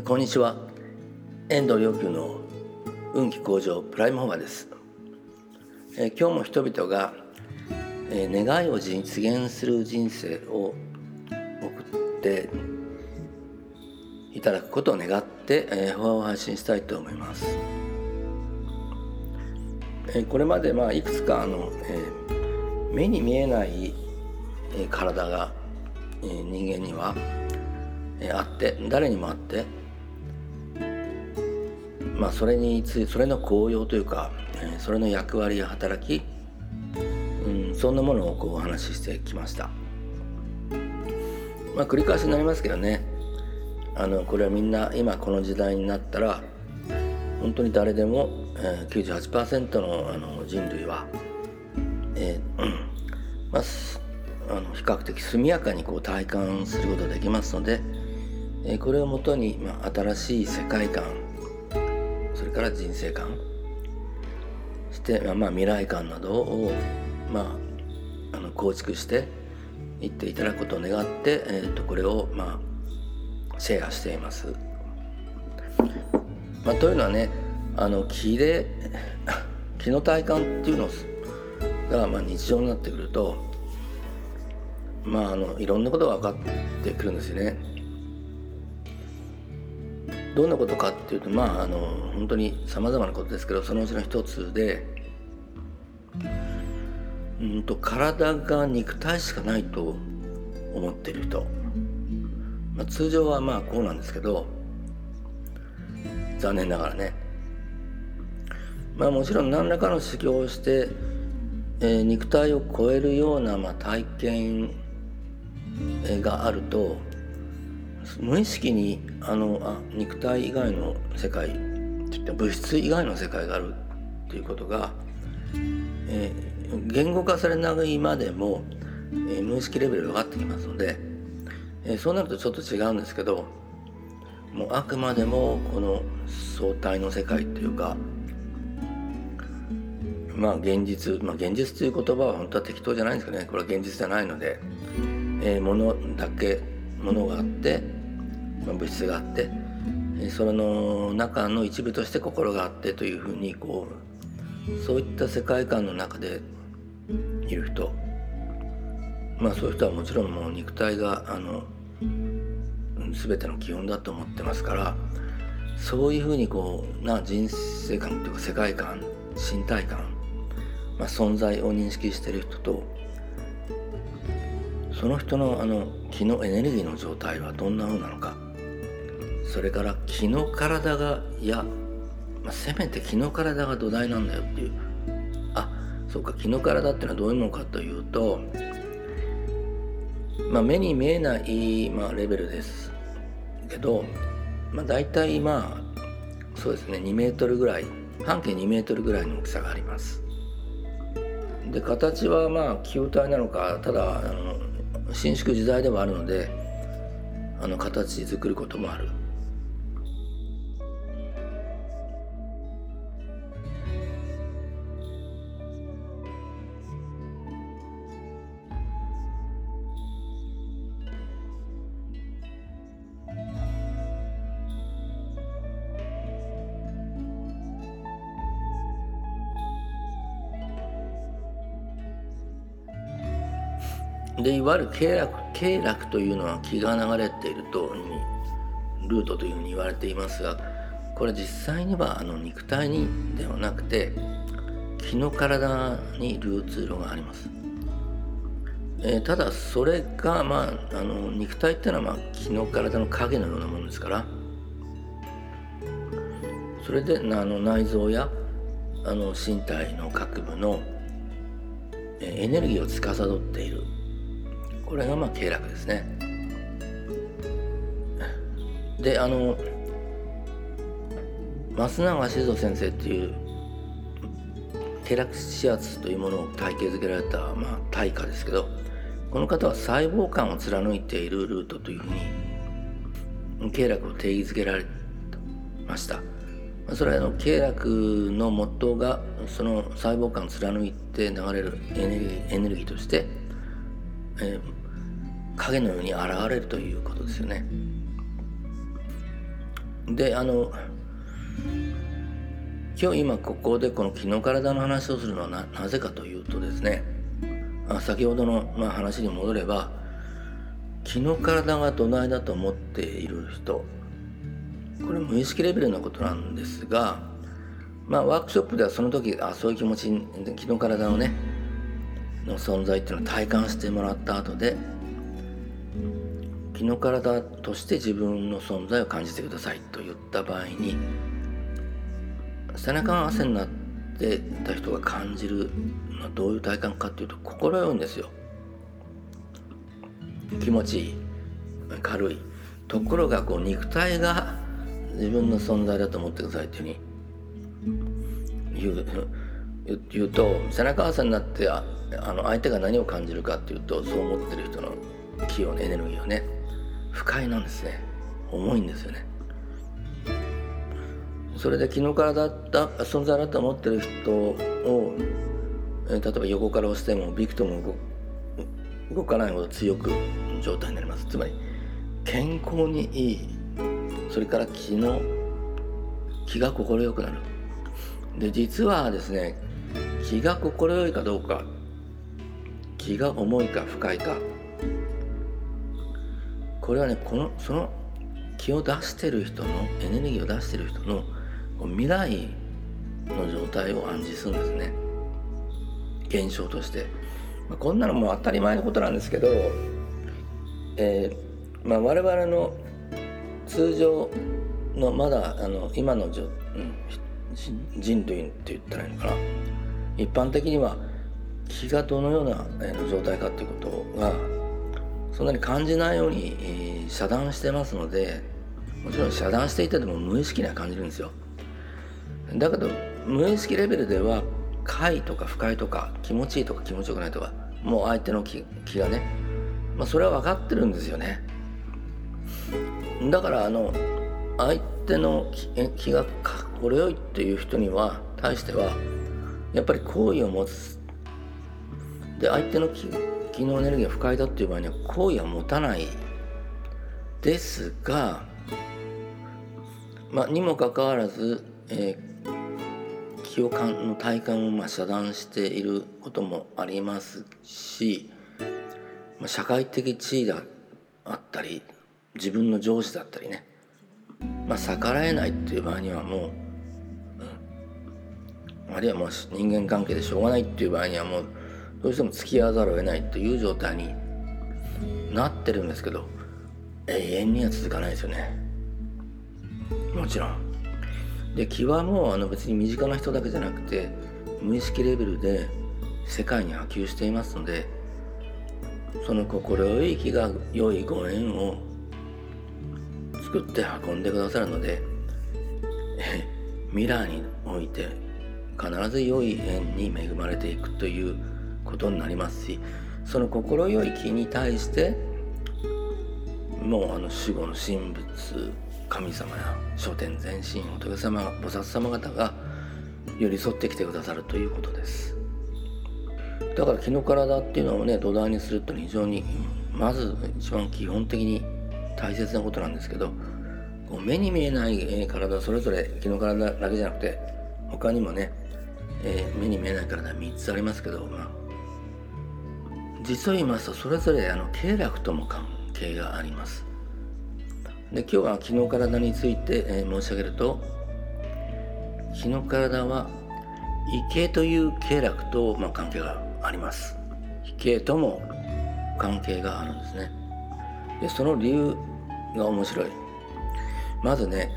こんにちは。遠藤良久の運気向上プライムホーマーです。今日も人々が願いを実現する人生を送っていただくことを願って法を発信したいと思います。これまでまあいくつかあの目に見えない体が人間にはあって誰にもあってまあそれについそれの効用というかえそれの役割や働き、うん、そんなものをこうお話ししてきました。まあ繰り返しになりますけどね。あのこれはみんな今この時代になったら本当に誰でも、えー、98%のあの人類は、えーまあ、あの比較的速やかにこう体感することができますので、えこれをもとに、まあ、新しい世界観それから人生観して、まあ、未来観などを、まあ、あの構築していっていただくことを願って、えー、とこれを、まあ、シェアしています。まあ、というのはねあの気で 気の体感っていうのが、まあ、日常になってくるとまああのいろんなことが分かってくるんですよね。どんなことかっていうとまああの本当にさまざまなことですけどそのうちの一つでうんと体が肉体しかないと思ってる人、まあ、通常はまあこうなんですけど残念ながらね。まあもちろん何らかの修行をして、えー、肉体を超えるような、まあ、体験があると無意識にあのあ肉体以外の世界物質以外の世界があるっていうことが、えー、言語化されないまでも、えー、無意識レベルで分かってきますので、えー、そうなるとちょっと違うんですけどもうあくまでもこの相対の世界っていうかまあ現実まあ現実という言葉は本当は適当じゃないんですけどね。これは現実じゃないので、えー、ものだけものがあって、物質があって、その中の一部として心があってというふうにこうそういった世界観の中でいる人。まあそういう人はもちろんもう肉体があの全ての基本だと思ってますからそういうふうにこうな人生観というか世界観身体観、まあ、存在を認識してる人とその人のあの気のエネルギーの状態はどんな風なのか。それから気の体がいや、まあ、せめて気の体が土台なんだよっていう。あそうか気の体っていうのはどういうのかというと、まあ、目に見えない、まあ、レベルですけど、まあ、大体まあそうですね2メートルぐらい半径2メートルぐらいの大きさがあります。で形はまあ球体なのかただあの伸縮自在ではあるのであの形作ることもある。でいわゆる経絡経絡というのは気が流れているとルートというふうに言われていますがこれ実際にはあの肉体にではなくて気の体にルーツ路があります、えー、ただそれが、まあ、あの肉体っていうのは、まあ、気の体の影のようなものですからそれであの内臓やあの身体の各部のエネルギーを司っている。これがまあ経絡ですね。であの増永静人先生っていう経絡指圧というものを体系づけられた、まあ、大家ですけどこの方は細胞間を貫いているルートというふうに経絡を定義づけられました。それはあの経絡の元がその細胞間を貫いて流れるエネルギーエネルギーとして、えー、影のように現れるということですよね。であの今日今ここでこの気の体の話をするのはななぜかというとですねあ先ほどの、まあ、話に戻れば気の体が土台だと思っている人これ無意識レベルのことなんですが、まあ、ワークショップではその時あそういう気持ち気の体のねの存在っていうのを体感してもらった後で気の体として自分の存在を感じてくださいと言った場合に背中が汗になってた人が感じるのはどういう体感かっていうと心よいんですよ。気持ちいい軽い。ところがこう肉体が自分の存在だと思ってくださいっていうふうに言う言うと背中合わせになってあの相手が何を感じるかっていうとそう思ってる人の気をエネルギーをね不快なんですね。重いんですよね。それで気の体だった存在だと思ってる人を例えば横から押してもびくとも動かないほど強く状態になります。つまり健康にいい。それから気の気が快くなる。で実はですね気が快いかどうか気が重いか深いかこれはねこのその気を出してる人のエネルギーを出してる人の未来の状態を暗示するんですね。現象として、まあ、こんなのも当たり前のことなんですけど、えーまあ、我々の通常のまだあの今の、うん、人類って言ったらいいのかな。一般的には気がどのような、状態かっていうことがそんなに感じないように、えー、遮断してますのでもちろん遮断していてでも無意識には感じるんですよ。だけど無意識レベルでは快とか不快とか気持ちいいとか気持ちよくないとかもう相手の気気がね、まあ、それは分かってるんですよね。だからあの相手の気が心よいっていう人には対してはやっぱり好意を持つ。で相手の気気のエネルギーが不快だっていう場合には好意は持たないですが、まあ、にもかかわらず、えー、気を感の体感をまあ遮断していることもありますし、まあ、社会的地位であったり自分の上司だったりね、まあ、逆らえないっていう場合にはもう、あるいはもう人間関係でしょうがないっていう場合にはもうどうしても付き合わざるを得ないという状態になってるんですけど永遠には続かないですよね。もちろん。で気はもうあの別に身近な人だけじゃなくて無意識レベルで世界に波及していますのでその心よい気が良いご縁を作って運んでくださるのでミラーにおいて必ず良い縁に恵まれていくということになりますしその心よい気に対してもうあの守護の神仏神様や書店全身仏様菩薩様方が寄り添ってきてくださるということです。だから気の体っていうのをね土台にすると非常にまず一番基本的に大切なことなんですけどこう目に見えない体それぞれ気の体だけじゃなくて他にもね、えー、目に見えない体3つありますけど、まあ、実を言いますとそれぞれあの経絡とも関係があります。で今日は気の体について、えー、申し上げると気の体は胃形という経絡と、まあ、関係があります。脾形とも関係があるんですね。でその理由が面白い。まずね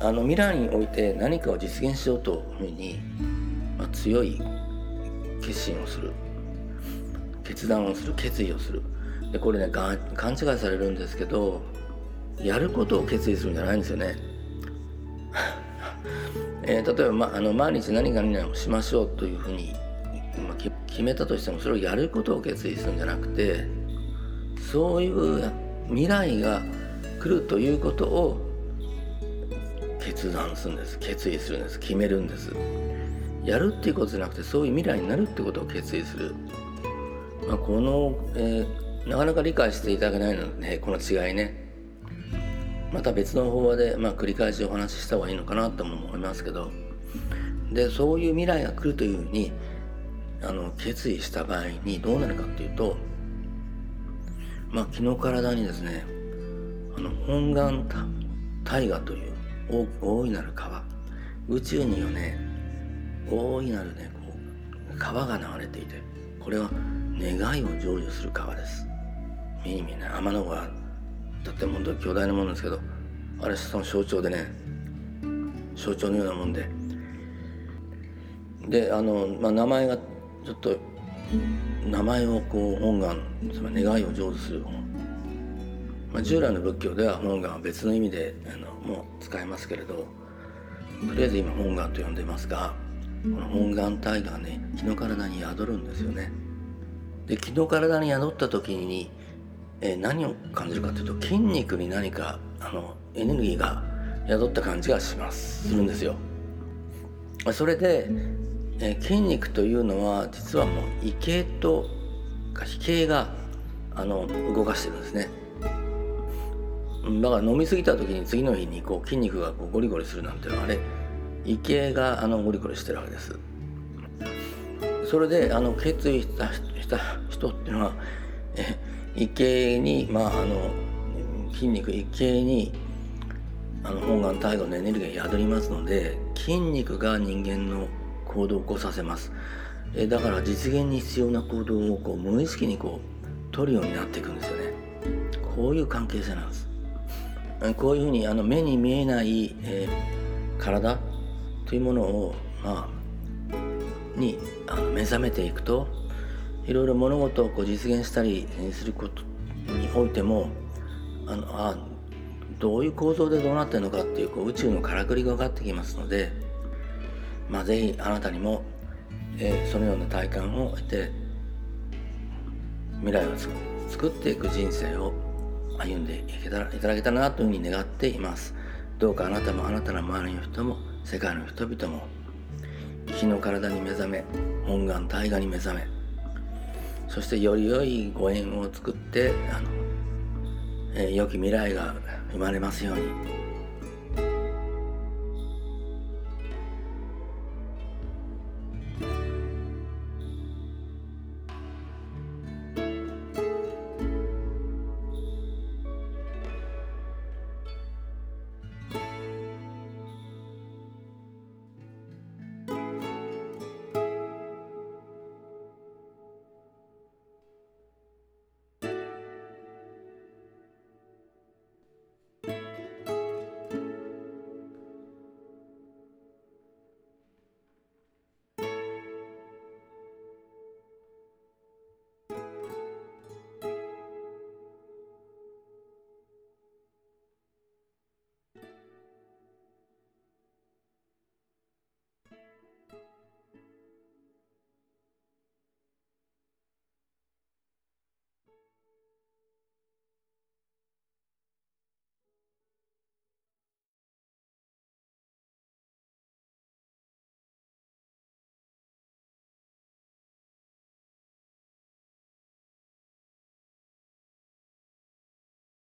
あの未来において何かを実現しようというふうに、まあ、強い決心をする。決断をする決意をする。でこれね勘違いされるんですけどやることを決意するんじゃないんですよね。えー、例えば、ま、あの毎日何か何々をしましょうというふうに、ま決めたとしてもそれをやることを決意するんじゃなくてそういう未来が来るということを決断するんです。決意するんです。決めるんです。やるっていうことじゃなくてそういう未来になるってことを決意する、まあ、この、えー、なかなか理解していただけないので、この違いね。また別の方法で、まあ、繰り返しお話しした方がいいのかなとも思いますけど。でそういう未来が来るというふうにあの決意した場合にどうなるかっていうとまあ気の体にですねあの本願大河という大いなる川。宇宙にはね大いなるねこう川が流れていてこれは願いを成就する川です。目に見えない。天の川だって本当に巨大なものですけどあれその象徴でね象徴のようなもんで。であの、まあ、名前がちょっと名前をこう本願つまり願いを成就する本、まあ、従来の仏教では本願は別の意味であのもう使えますけれどとりあえず今本願と呼んでますがこの本願体がね気の体に宿るんですよね。で気の体に宿った時に、えー、何を感じるかというと筋肉に何かあのエネルギーが宿った感じがします。するんですよ。それでえー、筋肉というのは実はもう胃形と脾形があの動かしてるんですね。だから飲み過ぎた時に次の日にこう筋肉がこうゴリゴリするなんていうのはあれ胃形があのゴリゴリしてるわけです。それであの決意したした人っていうのはえ胃形にまああの筋肉胃形にあの本願体後のエネルギーが宿りますので筋肉が人間の行動を起こさせます。えだから実現に必要な行動をこう無意識にこう取るようになっていくんですよね。こういう関係性なんです。こういうふうにあの目に見えない、えー、体というものを、まあ、にあの目覚めていくといろいろ物事をこう実現したりすることにおいてもあのあどういう構造でどうなってるのかっていうこう宇宙のからくりが分かってきますのでまあ、ぜひあなたにも、えー、そのような体感を得て未来を作っていく人生を歩んでいけたらいただけたらなというふうに願っています。どうかあなたもあなたの周りの人も世界の人々も日の体に目覚め本願大河に目覚めそしてより良いご縁を作ってあの、えー、良き未来が生まれますように。